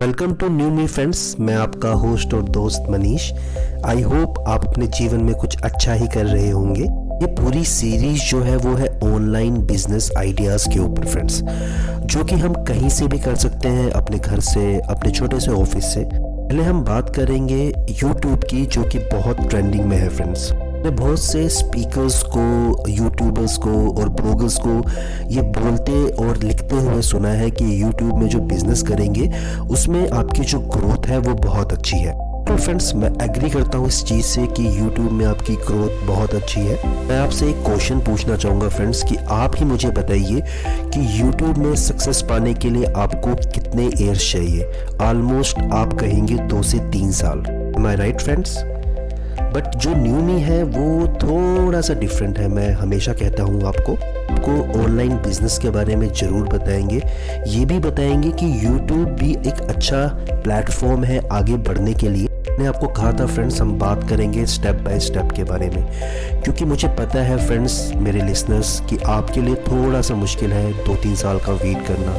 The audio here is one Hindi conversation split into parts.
Welcome to new me friends मैं आपका होस्ट और दोस्त मनीष। आई होप आप अपने जीवन में कुछ अच्छा ही कर रहे होंगे। ये पूरी सीरीज़ जो है, वो है ऑनलाइन बिज़नेस आइडियाज़ के ऊपर फ्रेंड्स जो कि हम कहीं से भी कर सकते हैं, अपने घर से, अपने छोटे से ऑफ़िस से। पहले हम बात करेंगे यूट्यूब की, जो कि बहुत ट्रेंडिंग में है फ्रेंड्स मैंने बहुत से स्पीकर्स को यूट्यूबर्स को और ब्लॉगर्स को ये बोलते और लिखते हुए सुना है कि यूट्यूब में जो बिज़नेस करेंगे, उसमें आपकी जो ग्रोथ है वो बहुत अच्छी है। तो फ्रेंड्स मैं एग्री करता हूँ इस चीज़ से कि यूट्यूब में आपकी ग्रोथ बहुत अच्छी है। मैं आपसे एक क्वेश्चन पूछना चाहूँगा फ्रेंड्स कि आप ही मुझे बताइए कि यूट्यूब में सक्सेस पाने के लिए आपको कितने ईयर्स चाहिए? ऑलमोस्ट आप कहेंगे दो से तीन साल। माई राइट फ्रेंड्स बट जो न्यू मी है, वो थोड़ा सा डिफरेंट है। मैं हमेशा कहता हूँ आपको आपको ऑनलाइन बिज़नेस के बारे में ज़रूर बताएँगे। ये भी बताएँगे कि यूट्यूब भी एक अच्छा प्लेटफॉर्म है आगे बढ़ने के लिए। मैंने आपको कहा था फ्रेंड्स हम बात करेंगे स्टेप बाय स्टेप के बारे में। क्योंकि मुझे पता है फ्रेंड्स मेरे लिसनर्स कि आपके लिए थोड़ा सा मुश्किल है दो तीन साल का वेट करना।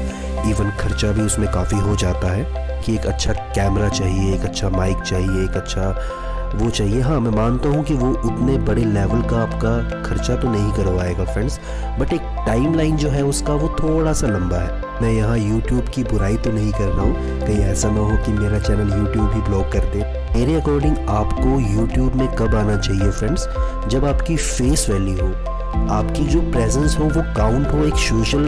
इवन खर्चा भी उसमें काफ़ी हो जाता है कि एक अच्छा कैमरा चाहिए, एक अच्छा माइक चाहिए, एक अच्छा वो चाहिए। हाँ मैं मानता हूँ कि वो उतने बड़े लेवल का आपका खर्चा तो नहीं करवाएगा फ्रेंड्स बट एक टाइम लाइन जो है उसका वो थोड़ा सा लंबा है। मैं यहाँ यूट्यूब की बुराई तो नहीं कर रहा हूँ। कहीं ऐसा ना हो कि मेरा चैनल यूट्यूब ही ब्लॉक कर दे। मेरे अकॉर्डिंग आपको यूट्यूब में कब आना चाहिए फ्रेंड्स जब आपकी फेस वैल्यू हो, आपकी जो प्रेजेंस हो वो काउंट हो एक सोशल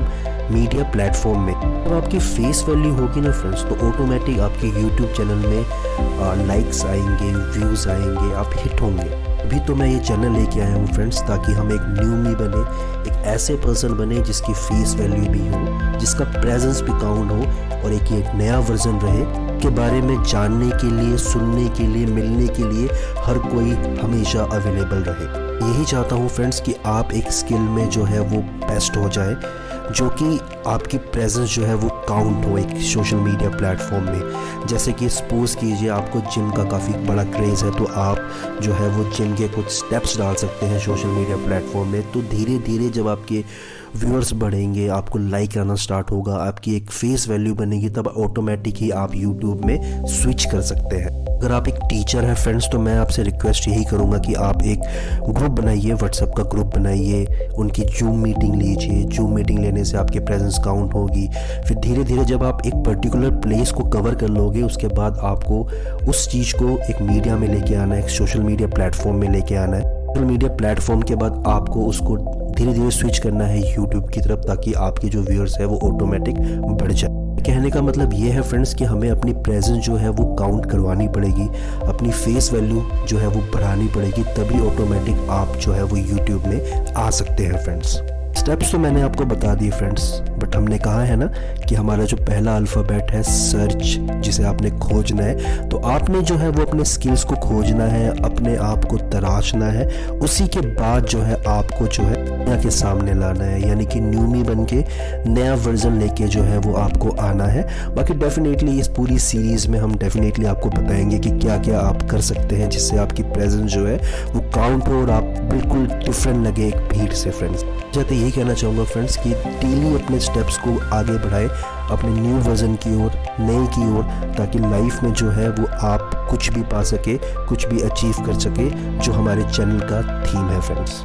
मीडिया प्लेटफॉर्म में। जब आपकी फेस वैल्यू होगी ना फ्रेंड्स तो ऑटोमेटिक आपके यूट्यूब चैनल में लाइक्स आएँगे व्यूज़ आएँगे, आप हिट होंगे। अभी तो मैं ये चैनल लेके आया हूँ फ्रेंड्स ताकि हम एक न्यू मी बने, एक ऐसे पर्सन बने जिसकी फेस वैल्यू भी हो, जिसका प्रेजेंस भी काउंट हो, और एक एक नया वर्जन रहे, के बारे में जानने के लिए, सुनने के लिए, मिलने के लिए हर कोई हमेशा अवेलेबल रहे। यही चाहता हूँ फ्रेंड्स कि आप एक स्किल में जो है वो बेस्ट हो जाए। जो कि आपकी प्रेजेंस जो है वो काउंट हो एक सोशल मीडिया प्लेटफॉर्म में। जैसे कि सपोज़ कीजिए आपको जिम का काफ़ी बड़ा क्रेज़ है तो आप जो है वो जिम के कुछ स्टेप्स डाल सकते हैं सोशल मीडिया प्लेटफॉर्म में। तो धीरे धीरे जब आपके व्यूअर्स बढ़ेंगे, आपको लाइक आना स्टार्ट होगा, आपकी एक फेस वैल्यू बनेगी, तब ऑटोमेटिक ही आप यूट्यूब में स्विच कर सकते हैं। अगर आप एक टीचर हैं फ्रेंड्स तो मैं आपसे रिक्वेस्ट यही करूँगा कि आप एक ग्रुप बनाइए व्हाट्सएप का ग्रुप बनाइए, उनकी जूम मीटिंग लीजिए। जूम मीटिंग लेने से आपकी प्रेजेंस काउंट होगी। फिर धीरे धीरे जब आप एक पर्टिकुलर प्लेस को कवर कर लोगे, उसके बाद आपको उस चीज़ को एक मीडिया में लेके आना है, एक सोशल मीडिया प्लेटफॉर्म में लेके आना है। सोशल मीडिया प्लेटफॉर्म के बाद आपको उसको धीरे धीरे स्विच करना है यूट्यूब की तरफ़ ताकि आपके जो व्यूअर्स है वो ऑटोमेटिक बढ़ जाए। कहने का मतलब ये है फ्रेंड्स कि हमें अपनी प्रेजेंस जो है वो काउंट करवानी पड़ेगी, अपनी फेस वैल्यू जो है वो बढ़ानी पड़ेगी, तभी ऑटोमेटिक आप जो है वो यूट्यूब में आ सकते हैं फ्रेंड्स स्टेप्स तो मैंने आपको बता दिए फ्रेंड्स बट हमने कहा है ना कि हमारा जो पहला अल्फ़ाबेट है सर्च जिसे आपने खोजना है तो आपने जो है वो अपने स्किल्स को खोजना है, अपने आप को तराशना है, उसी के बाद जो है आपको जो है दुनिया के सामने लाना है, यानी कि न्यूमी बन के नया वर्जन लेके जो है वो आपको आना है। बाकी डेफिनेटली इस पूरी सीरीज़ में हम डेफिनेटली आपको बताएँगे कि क्या क्या आप कर सकते हैं, जिससे आपकी प्रेजेंस जो है वो काउंट हो और आप बिल्कुल डिफरेंट लगे एक भीड़ से फ्रेंड्स जाते यही कहना चाहूँगा फ्रेंड्स कि डेली अपने स्टेप्स को आगे बढ़ाएँ, अपने न्यू वर्जन की ओर नए की ओर, ताकि लाइफ में जो है वो आप कुछ भी पा सके, कुछ भी अचीव कर सके, जो हमारे चैनल का थीम है फ्रेंड्स